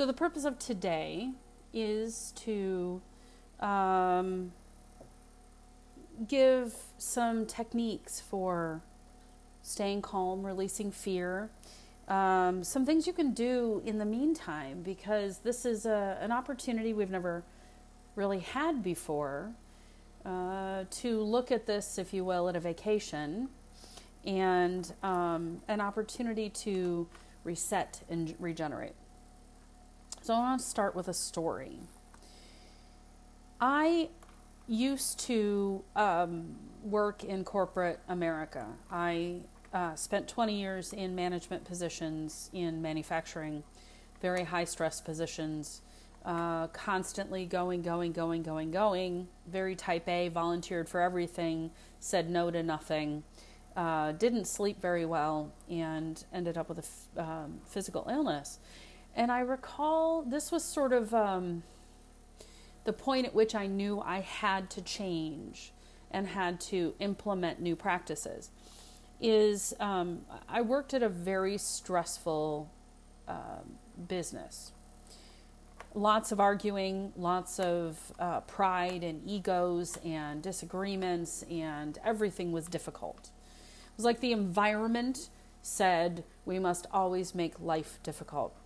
So, the purpose of today is to um, give some techniques for staying calm, releasing fear, um, some things you can do in the meantime because this is a, an opportunity we've never really had before uh, to look at this, if you will, at a vacation and um, an opportunity to reset and regenerate. So I want to start with a story. I used to um, work in corporate America. I uh, spent 20 years in management positions in manufacturing, very high stress positions, uh, constantly going, going, going, going, going. Very type A, volunteered for everything, said no to nothing, uh, didn't sleep very well, and ended up with a f- um, physical illness. And I recall this was sort of um, the point at which I knew I had to change and had to implement new practices is um, I worked at a very stressful uh, business. Lots of arguing, lots of uh, pride and egos and disagreements, and everything was difficult. It was like the environment said we must always make life difficult.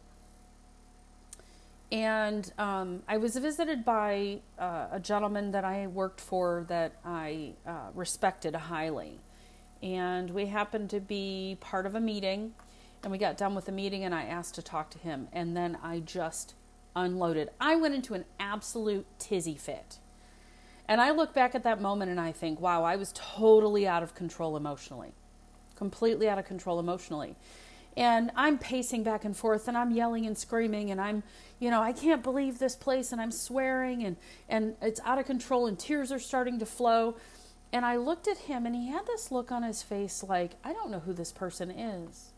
And um, I was visited by uh, a gentleman that I worked for that I uh, respected highly and we happened to be part of a meeting and we got done with the meeting and I asked to talk to him and then I just unloaded. I went into an absolute tizzy fit. And I look back at that moment and I think, wow, I was totally out of control emotionally. Completely out of control emotionally. And I'm pacing back and forth and I'm yelling and screaming and I'm, you know, I can't believe this place and I'm swearing and and it's out of control and tears are starting to flow. And I looked at him and he had this look on his face like, I don't know who this person is.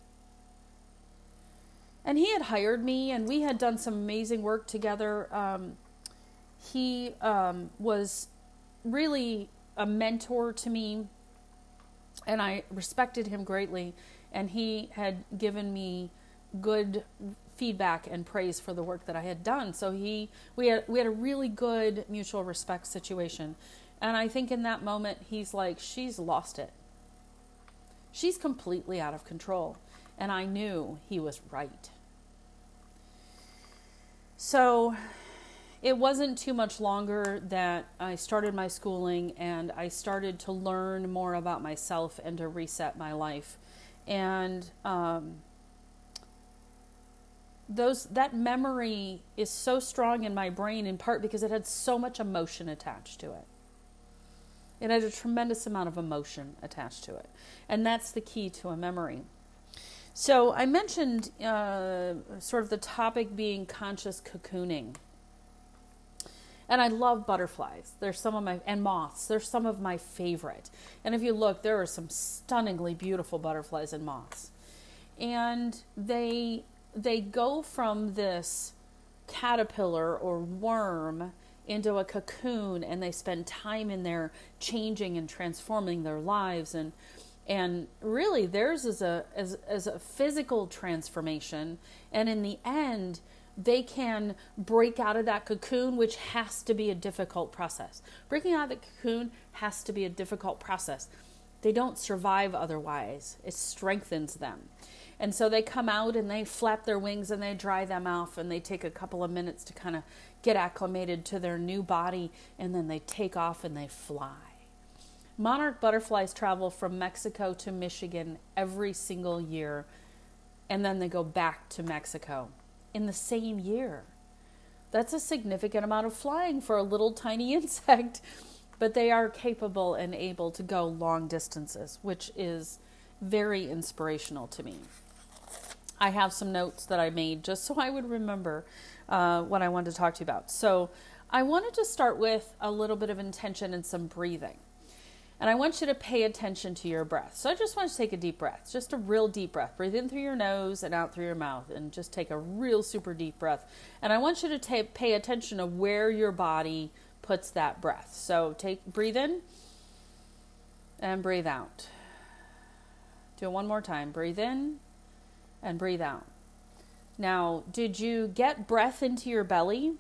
And he had hired me and we had done some amazing work together. Um, he um, was really a mentor to me and I respected him greatly. And he had given me good feedback and praise for the work that I had done. So he we had we had a really good mutual respect situation. And I think in that moment, he's like, she's lost it. She's completely out of control. And I knew he was right. So it wasn't too much longer that I started my schooling and I started to learn more about myself and to reset my life. And um, those that memory is so strong in my brain in part because it had so much emotion attached to it. It had a tremendous amount of emotion attached to it. And that's the key to a memory. So I mentioned uh, sort of the topic being conscious cocooning. And I love butterflies. They're some of my and moths. They're some of my favorite. And if you look, there are some stunningly beautiful butterflies and moths. And they they go from this caterpillar or worm into a cocoon and they spend time in there changing and transforming their lives and and really theirs is a as, as a physical transformation and in the end they can break out of that cocoon which has to be a difficult process. Breaking out of the cocoon has to be a difficult process. They don't survive otherwise. It strengthens them. And so they come out and they flap their wings and they dry them off and they take a couple of minutes to kind of get acclimated to their new body and then they take off and they fly. Monarch butterflies travel from Mexico to Michigan every single year and then they go back to Mexico in the same year. That's a significant amount of flying for a little tiny insect, but they are capable and able to go long distances, which is very inspirational to me. I have some notes that I made just so I would remember uh, what I wanted to talk to you about. So, I wanted to start with a little bit of intention and some breathing. And I want you to pay attention to your breath. So I just want you to take a deep breath, just a real deep breath. Breathe in through your nose and out through your mouth, and just take a real super deep breath. And I want you to pay attention to where your body puts that breath. So take breathe in and breathe out. Do it one more time. Breathe in and breathe out. Now, did you get breath into your belly?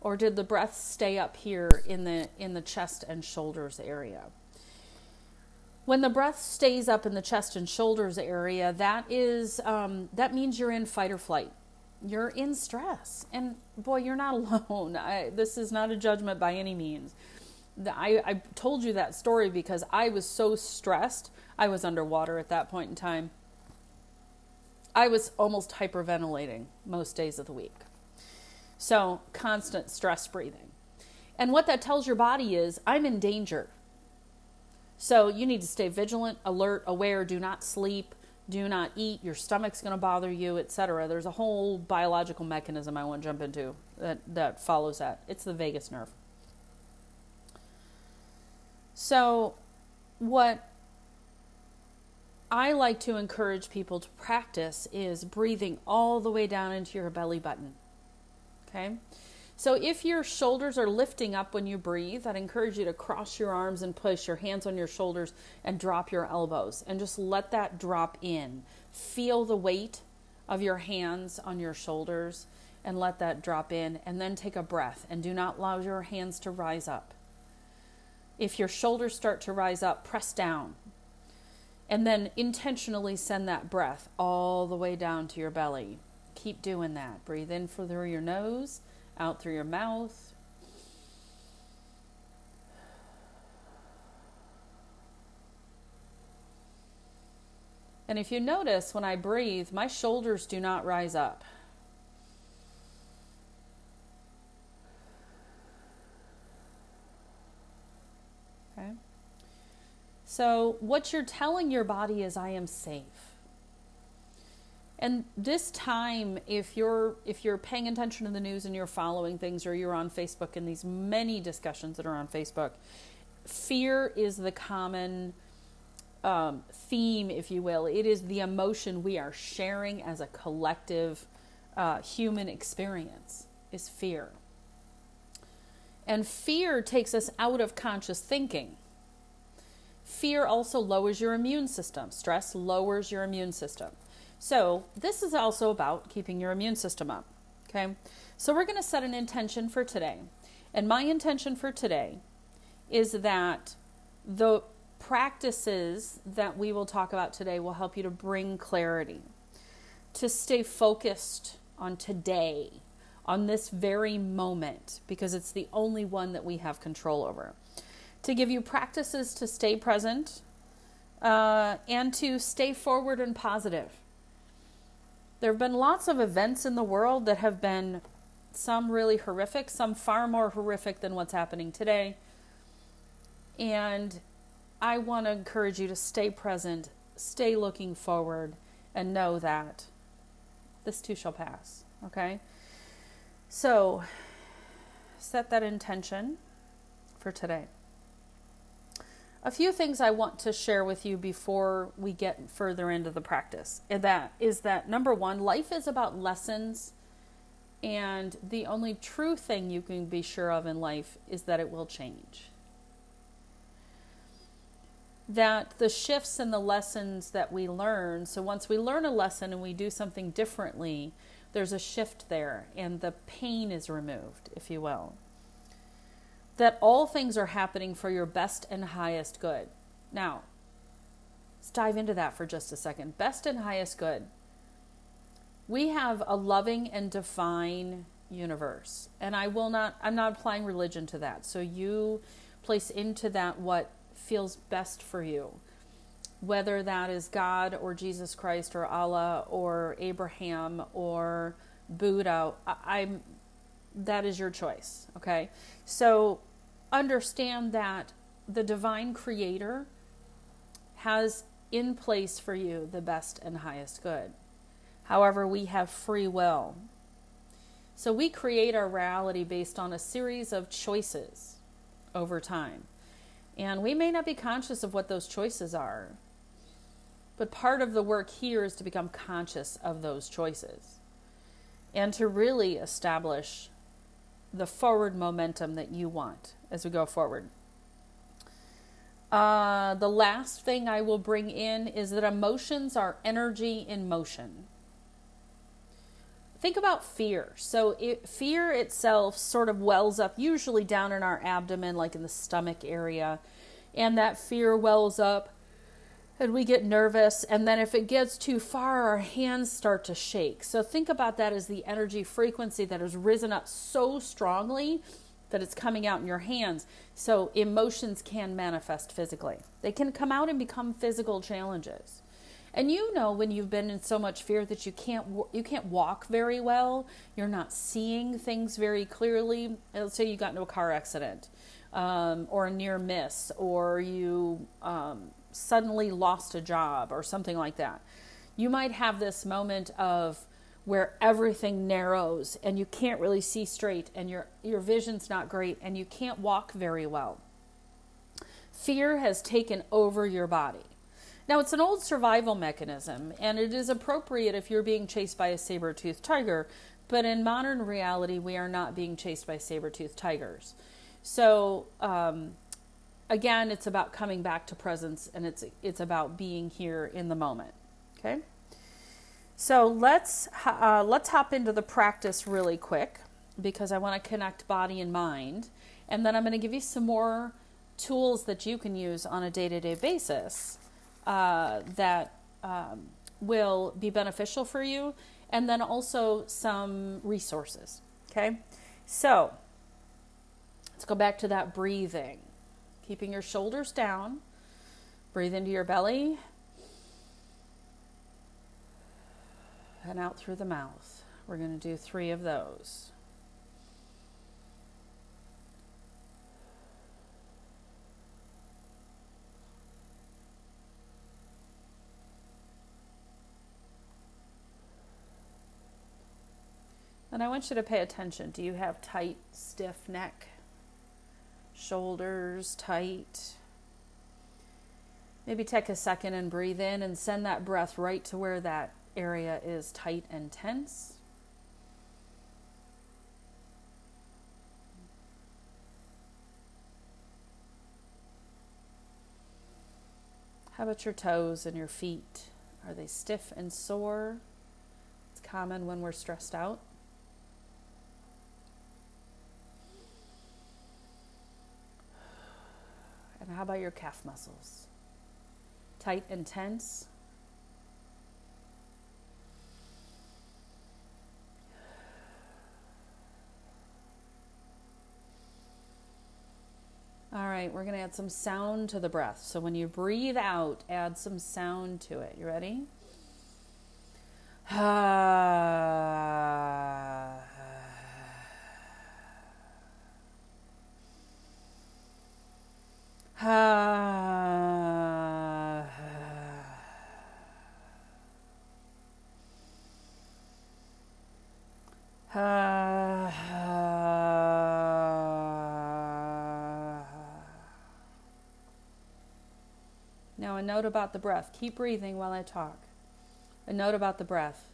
Or did the breath stay up here in the in the chest and shoulders area? When the breath stays up in the chest and shoulders area, that is um, that means you're in fight or flight. You're in stress, and boy, you're not alone. I, this is not a judgment by any means. I, I told you that story because I was so stressed. I was underwater at that point in time. I was almost hyperventilating most days of the week. So, constant stress breathing. And what that tells your body is I'm in danger. So, you need to stay vigilant, alert, aware, do not sleep, do not eat, your stomach's going to bother you, etc. There's a whole biological mechanism I won't jump into that, that follows that. It's the vagus nerve. So, what I like to encourage people to practice is breathing all the way down into your belly button. Okay? So if your shoulders are lifting up when you breathe, I'd encourage you to cross your arms and push your hands on your shoulders and drop your elbows and just let that drop in. Feel the weight of your hands on your shoulders and let that drop in and then take a breath and do not allow your hands to rise up. If your shoulders start to rise up, press down and then intentionally send that breath all the way down to your belly. Keep doing that. Breathe in through your nose, out through your mouth. And if you notice when I breathe, my shoulders do not rise up. Okay. So, what you're telling your body is, I am safe. And this time, if you're if you're paying attention to the news and you're following things, or you're on Facebook and these many discussions that are on Facebook, fear is the common um, theme, if you will. It is the emotion we are sharing as a collective uh, human experience. Is fear, and fear takes us out of conscious thinking. Fear also lowers your immune system. Stress lowers your immune system. So, this is also about keeping your immune system up. Okay? So, we're going to set an intention for today. And my intention for today is that the practices that we will talk about today will help you to bring clarity, to stay focused on today, on this very moment, because it's the only one that we have control over to give you practices to stay present uh, and to stay forward and positive. There have been lots of events in the world that have been some really horrific, some far more horrific than what's happening today. And I want to encourage you to stay present, stay looking forward, and know that this too shall pass. Okay? So, set that intention for today a few things I want to share with you before we get further into the practice. And that is that number one, life is about lessons, and the only true thing you can be sure of in life is that it will change. That the shifts and the lessons that we learn, so once we learn a lesson and we do something differently, there's a shift there, and the pain is removed, if you will that all things are happening for your best and highest good. Now, let's dive into that for just a second. Best and highest good. We have a loving and divine universe. And I will not, I'm not applying religion to that. So you place into that what feels best for you. Whether that is God or Jesus Christ or Allah or Abraham or Buddha, I, am that is your choice. Okay. So understand that the divine creator has in place for you the best and highest good. However, we have free will. So we create our reality based on a series of choices over time. And we may not be conscious of what those choices are. But part of the work here is to become conscious of those choices and to really establish the forward momentum that you want as we go forward. Uh, the last thing I will bring in is that emotions are energy in motion. think about fear. So, it, fear itself sort of wells up usually down in our abdomen, like in the stomach area. And that fear wells up, and we get nervous. And then, if it gets too far, our hands start to shake. So, think about that as the energy frequency that has risen up so strongly that it's coming out in your hands. So, emotions can manifest physically, they can come out and become physical challenges. And you know when you've been in so much fear that you can't you can't walk very well, you're not seeing things very clearly. Let's say you got into a car accident, um, or a near miss, or you um, suddenly lost a job, or something like that. You might have this moment of where everything narrows and you can't really see straight, and your your vision's not great, and you can't walk very well. Fear has taken over your body now, it's an old survival mechanism, and it is appropriate if you're being chased by a saber toothed tiger, but in modern reality, we are not being chased by saber toothed tigers. So, um, again, it's about coming back to presence and it's, it's about being here in the moment. Okay? So, let's, uh, let's hop into the practice really quick because I want to connect body and mind. And then I'm going to give you some more tools that you can use on a day to day basis uh, that um, will be beneficial for you, and then also some resources. Okay, so let's go back to that breathing, keeping your shoulders down. Breathe into your belly and out through the mouth. We're going to do three of those. And I want you to pay attention. Do you have tight, stiff neck? Shoulders tight? Maybe take a second and breathe in and send that breath right to where that area is tight and tense. How about your toes and your feet? Are they stiff and sore? It's common when we're stressed out. And how about your calf muscles? Tight and tense? We're going to add some sound to the breath. So when you breathe out, add some sound to it. You ready? Ah. Now, a note about the breath. Keep breathing while I talk. A note about the breath.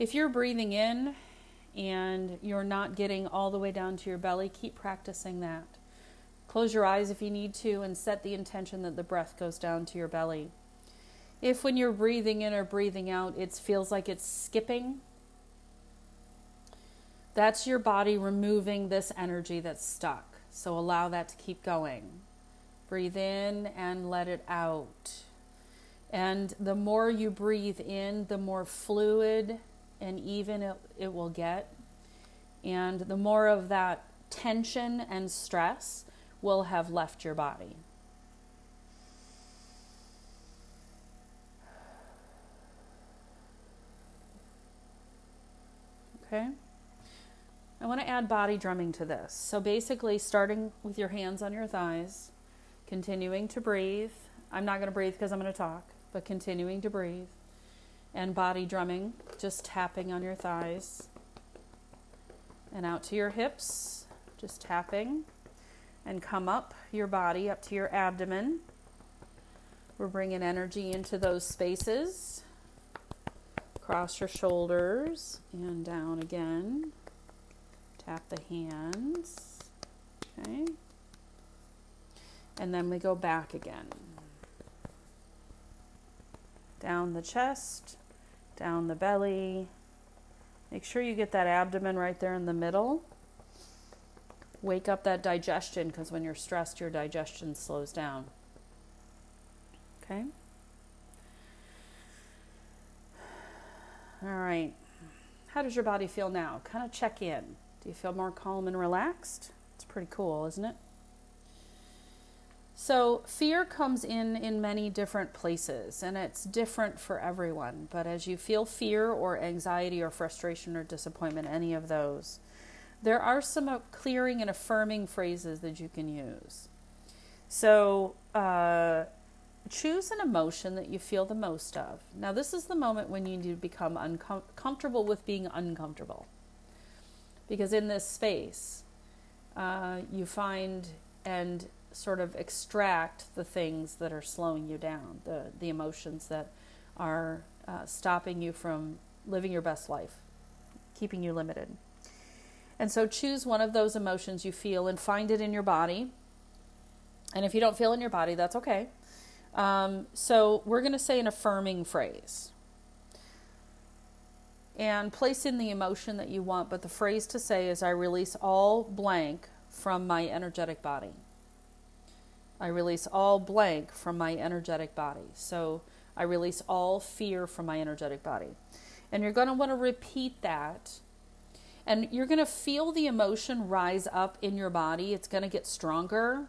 If you're breathing in and you're not getting all the way down to your belly, keep practicing that. Close your eyes if you need to and set the intention that the breath goes down to your belly. If when you're breathing in or breathing out, it feels like it's skipping, that's your body removing this energy that's stuck. So allow that to keep going. Breathe in and let it out. And the more you breathe in, the more fluid and even it, it will get. And the more of that tension and stress will have left your body. Okay? I want to add body drumming to this. So basically, starting with your hands on your thighs, continuing to breathe. I'm not going to breathe because I'm going to talk, but continuing to breathe. And body drumming, just tapping on your thighs. And out to your hips, just tapping and come up your body up to your abdomen. We're bringing energy into those spaces. Cross your shoulders and down again. Tap the hands. Okay. And then we go back again. Down the chest, down the belly, Make sure you get that abdomen right there in the middle. Wake up that digestion because when you're stressed, your digestion slows down. Okay? All right. How does your body feel now? Kind of check in. Do you feel more calm and relaxed? It's pretty cool, isn't it? So, fear comes in in many different places and it's different for everyone. But as you feel fear or anxiety or frustration or disappointment, any of those, there are some clearing and affirming phrases that you can use. So, uh, choose an emotion that you feel the most of. Now, this is the moment when you need to become uncomfortable with being uncomfortable. Because in this space, uh, you find and sort of extract the things that are slowing you down, the, the emotions that are uh, stopping you from living your best life, keeping you limited. And so choose one of those emotions you feel and find it in your body. And if you don't feel in your body, that's okay. Um, so we're going to say an affirming phrase. And place in the emotion that you want, but the phrase to say is I release all blank from my energetic body. I release all blank from my energetic body. So I release all fear from my energetic body. And you're going to want to repeat that. And you're going to feel the emotion rise up in your body. It's going to get stronger.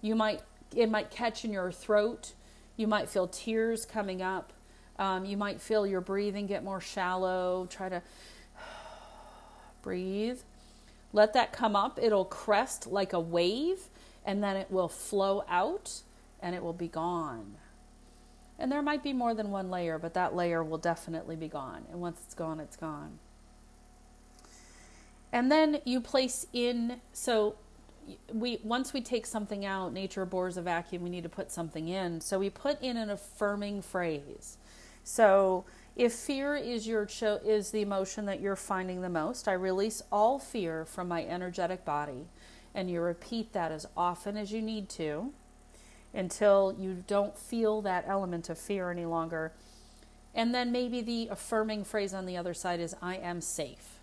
You might it might catch in your throat. You might feel tears coming up. Um, you might feel your breathing get more shallow. Try to breathe. Let that come up. It'll crest like a wave and then it will flow out and it will be gone. And there might be more than one layer, but that layer will definitely be gone. And once it's gone, it's gone. And then you place in so we once we take something out, nature bores a vacuum, we need to put something in. So we put in an affirming phrase. So if fear is your cho- is the emotion that you're finding the most, I release all fear from my energetic body and you repeat that as often as you need to until you don't feel that element of fear any longer. And then maybe the affirming phrase on the other side is I am safe.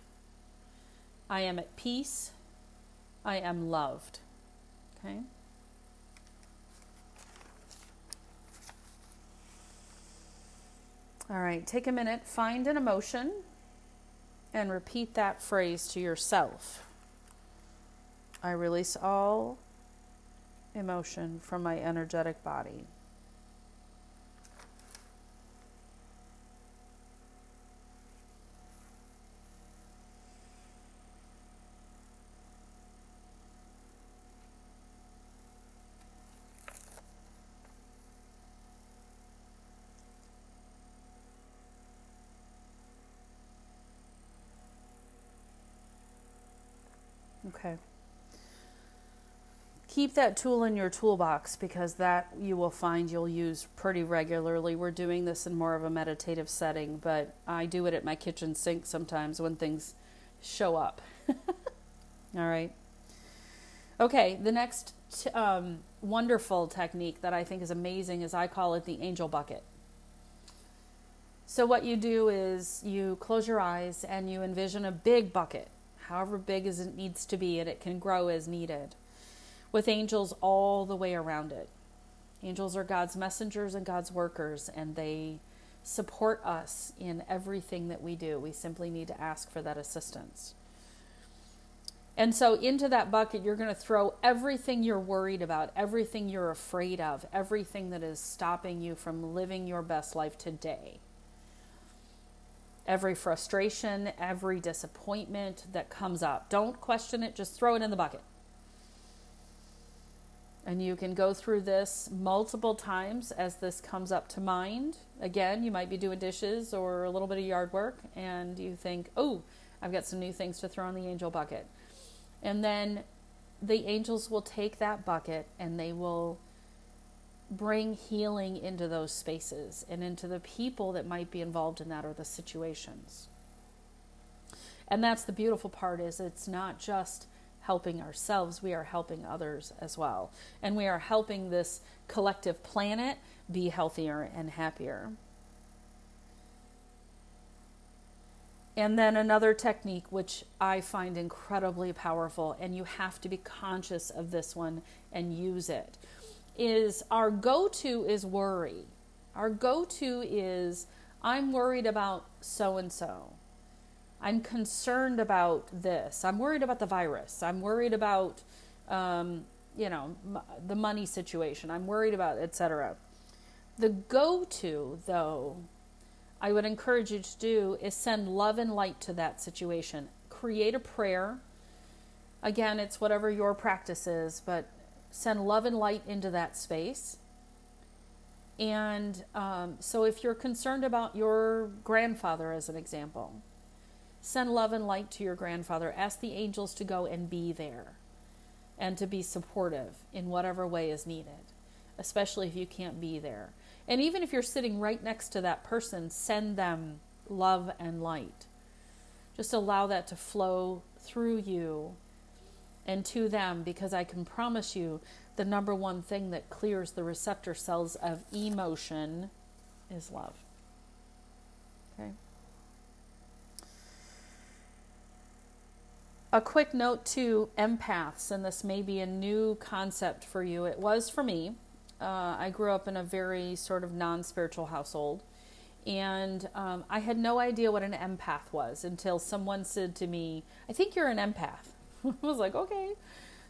I am at peace. I am loved. Okay? All right, take a minute, find an emotion, and repeat that phrase to yourself. I release all emotion from my energetic body. Keep that tool in your toolbox because that you will find you'll use pretty regularly. We're doing this in more of a meditative setting, but I do it at my kitchen sink sometimes when things show up. All right. Okay, the next t- um, wonderful technique that I think is amazing is I call it the angel bucket. So, what you do is you close your eyes and you envision a big bucket, however big as it needs to be, and it can grow as needed with angels all the way around it. Angels are God's messengers and God's workers, and they support us in everything that we do. We simply need to ask for that assistance. And so, into that bucket, you're going to throw everything you're worried about, everything you're afraid of, everything that is stopping you from living your best life today. Every frustration, every disappointment that comes up. Don't question it, just throw it in the bucket. And you can go through this multiple times as this comes up to mind. Again, you might be doing dishes or a little bit of yard work, and you think, oh, I've got some new things to throw in the angel bucket. And then the angels will take that bucket and they will bring healing into those spaces and into the people that might be involved in that or the situations. And that's the beautiful part is it's not just helping ourselves, we are helping others as well. And we are helping this collective planet be healthier and happier. and then another technique, which I find incredibly powerful, and you have to be conscious of this one and use it, is our go to is worry. Our go to is I'm worried about so and so. I'm concerned about this. I'm worried about the virus. I'm worried about, um, you know, m- the money situation. I'm worried about, etc. The go to, though, I would encourage you to do is send love and light to that situation. Create a prayer. Again, it's whatever your practice is, but send love and light into that space. And um, so, if you're concerned about your grandfather, as an example, send love and light to your grandfather. Ask the angels to go and be there and to be supportive in whatever way is needed, especially if you can't be there. And even if you're sitting right next to that person, send them love and light. Just allow that to flow through you and to them because I can promise you the number one thing that clears the receptor cells of emotion is love. A quick note to empaths, and this may be a new concept for you. It was for me uh, I grew up in a very sort of non spiritual household. And um, I had no idea what an empath was until someone said to me, I think you're an empath. I was like, okay.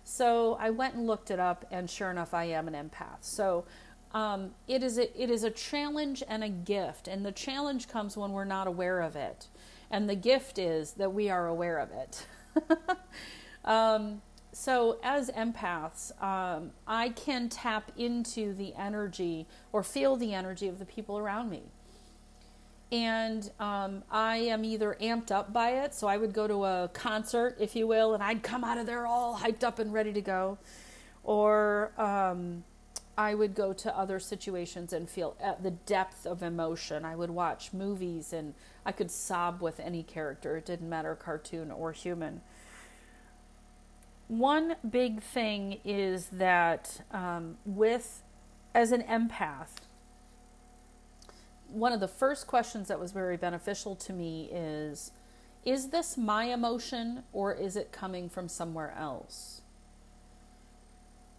So I went and looked it up, and sure enough, I am an empath. So um, it is a, it is a challenge and a gift, and the challenge comes when we're not aware of it, and the gift is that we are aware of it. um, so as empaths, um, I can tap into the energy or feel the energy of the people around me. And um, I am either amped up by it, so I would go to a concert, if you will, and I'd come out of there all hyped up and ready to go, or um, I would go to other situations and feel at the depth of emotion. I would watch movies and I could sob with any character. It didn't matter, cartoon or human one big thing is that um, with as an empath one of the first questions that was very beneficial to me is is this my emotion or is it coming from somewhere else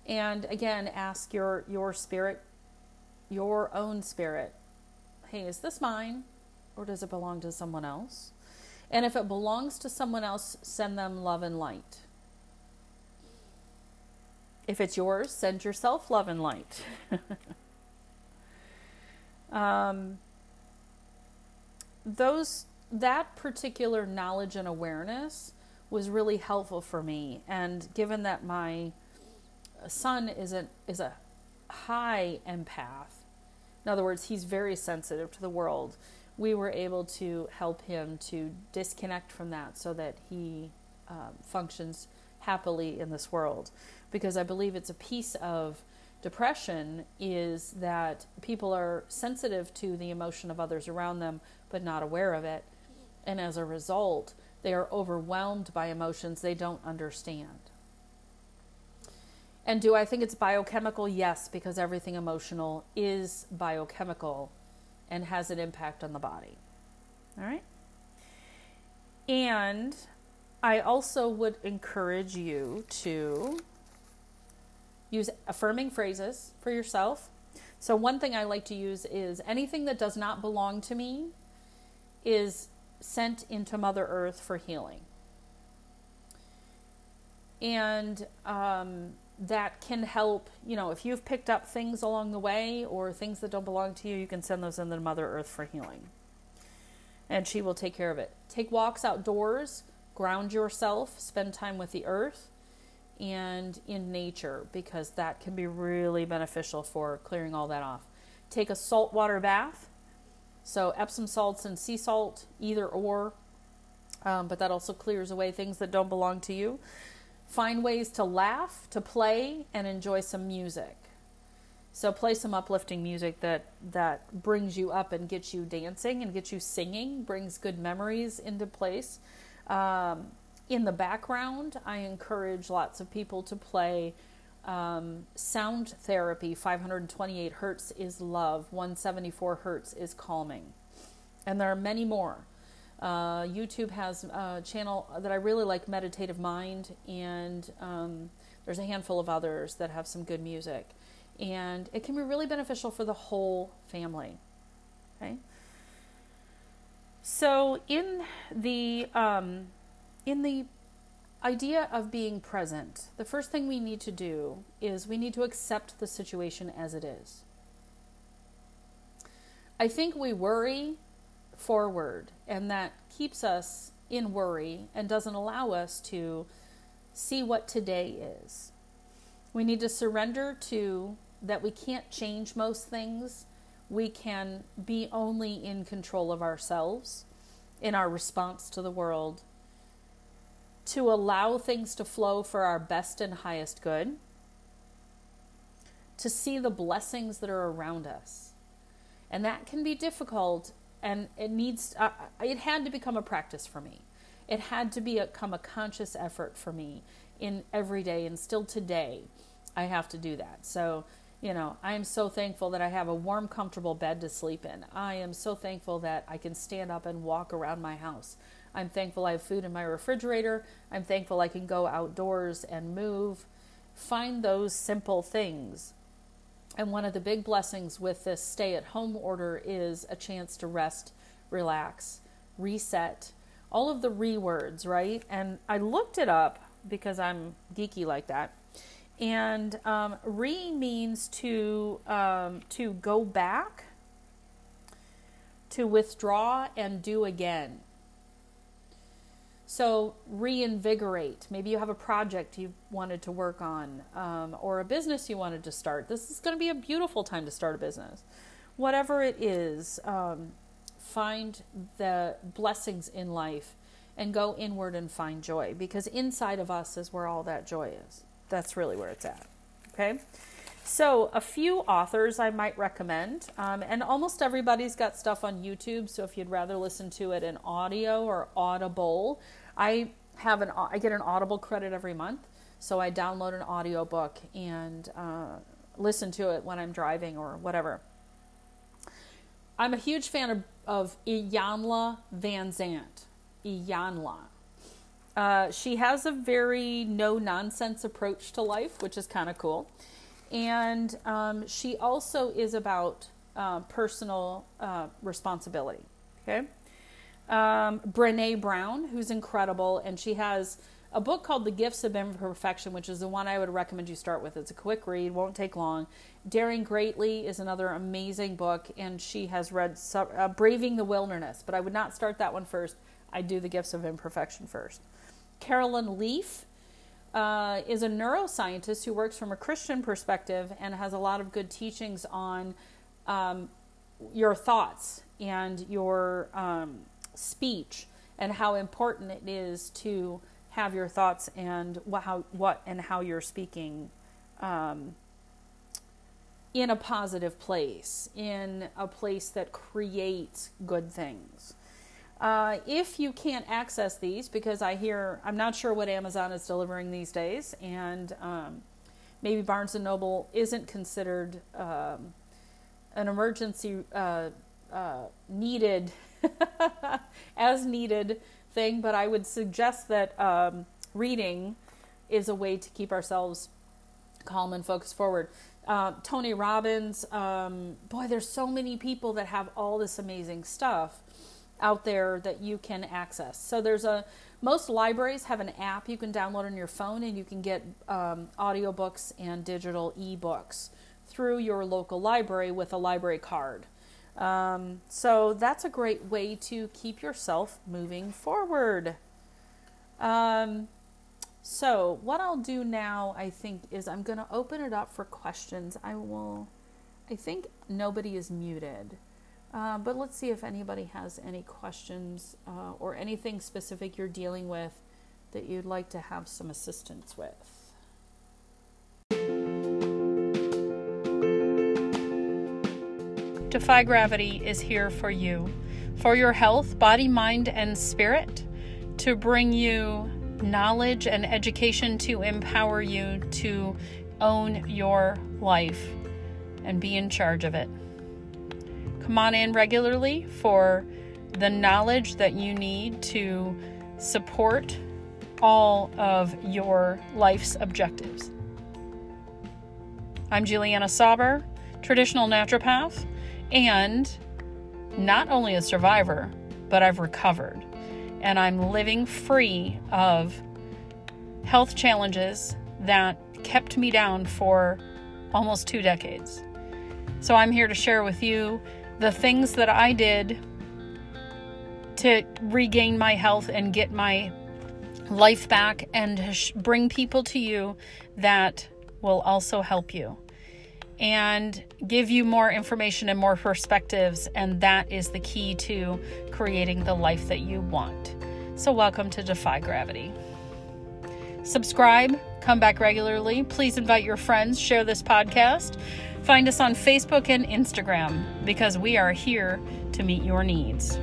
and again ask your your spirit your own spirit hey is this mine or does it belong to someone else? And if it belongs to someone else send them love and light. If it's yours, send yourself love and light. um, those that particular knowledge and awareness was really helpful for me, and given that my son is a is a high empath, in other words, he's very sensitive to the world. We were able to help him to disconnect from that so that he um, functions happily in this world because I believe it's a piece of depression is that people are sensitive to the emotion of others around them but not aware of it. And as a result, they are overwhelmed by emotions they don't understand. And do I think it's biochemical? Yes, because everything emotional is biochemical and has an impact on the body. All right? And I also would encourage you to Use affirming phrases for yourself. So, one thing I like to use is anything that does not belong to me is sent into Mother Earth for healing. And um, that can help, you know, if you've picked up things along the way or things that don't belong to you, you can send those into Mother Earth for healing. And she will take care of it. Take walks outdoors, ground yourself, spend time with the earth and in nature because that can be really beneficial for clearing all that off. Take a saltwater bath, so Epsom salts and sea salt, either or, um, but that also clears away things that don't belong to you. Find ways to laugh, to play, and enjoy some music. So play some uplifting music that that brings you up and gets you dancing and gets you singing, brings good memories into place. Um, in the background, I encourage lots of people to play um, sound therapy. 528 hertz is love, 174 hertz is calming. And there are many more. Uh, YouTube has a channel that I really like, Meditative Mind, and um, there's a handful of others that have some good music. And it can be really beneficial for the whole family. Okay. So in the um, in the idea of being present, the first thing we need to do is we need to accept the situation as it is. I think we worry forward, and that keeps us in worry and doesn't allow us to see what today is. We need to surrender to that we can't change most things. We can be only in control of ourselves in our response to the world, to allow things to flow for our best and highest good, to see the blessings that are around us. And that can be difficult and it needs uh, it had to become a practice for me. It had to become a conscious effort for me in every day and still today i have to do that. So you know i am so thankful that i have a warm comfortable bed to sleep in. I am so thankful that i can stand up and walk around my house. I'm thankful i have food in my refrigerator. I'm thankful i can go outdoors and move. Find those simple things and one of the big blessings with this stay at home order is a chance to rest, relax, reset, all of the re words, right? And I looked it up because I'm geeky like that. And um, re means to um, to go back, to withdraw and do again. So, reinvigorate. Maybe you have a project you wanted to work on um, or a business you wanted to start. This is going to be a beautiful time to start a business. Whatever it is, um, find the blessings in life and go inward and find joy because inside of us is where all that joy is. That's really where it's at. Okay? So, a few authors I might recommend, um, and almost everybody's got stuff on YouTube. So, if you'd rather listen to it in audio or audible, I have an I get an Audible credit every month. So, I download an audio book and uh, listen to it when I'm driving or whatever. I'm a huge fan of, of Iyanla Vanzant. Iyanla. Uh, she has a very no nonsense approach to life, which is kind of cool and um, she also is about uh, personal uh, responsibility. Okay, um, Brene Brown, who's incredible, and she has a book called The Gifts of Imperfection, which is the one I would recommend you start with. It's a quick read, won't take long. Daring Greatly is another amazing book, and she has read uh, Braving the Wilderness, but I would not start that one first. I'd do The Gifts of Imperfection first. Caroline Leaf uh, is a neuroscientist who works from a Christian perspective and has a lot of good teachings on um, your thoughts and your um, speech and how important it is to have your thoughts and what, how, what and how you're speaking um, in a positive place, in a place that creates good things. Uh, if you can't access these, because I hear, I'm not sure what Amazon is delivering these days, and um, maybe Barnes and Noble isn't considered um, an emergency uh, uh, needed, as needed thing, but I would suggest that um, reading is a way to keep ourselves calm and focused forward. Uh, Tony Robbins, um, boy, there's so many people that have all this amazing stuff out there that you can access. So there's a most libraries have an app you can download on your phone, and you can get um, audiobooks and digital ebooks through your local library with a library card. Um, so that's a great way to keep yourself moving forward. Um, so what I'll do now, I think, is I'm going to open it up for questions. I will. I think nobody is muted. Uh, but let's see if anybody has any questions uh, or anything specific you're dealing with that you'd like to have some assistance with. Defy Gravity is here for you, for your health, body, mind, and spirit, to bring you knowledge and education to empower you to own your life and be in charge of it. Come on in regularly for the knowledge that you need to support all of your life's objectives. I'm Juliana Sauber, traditional naturopath, and not only a survivor, but I've recovered. And I'm living free of health challenges that kept me down for almost two decades. So I'm here to share with you the things that I did to regain my health and get my life back and bring people to you that will also help you and give you more information and more perspectives. And that is the key to creating the life that you want. So, welcome to Defy Gravity. Subscribe, come back regularly. Please invite your friends, share this podcast. Find us on Facebook and Instagram because we are here to meet your needs.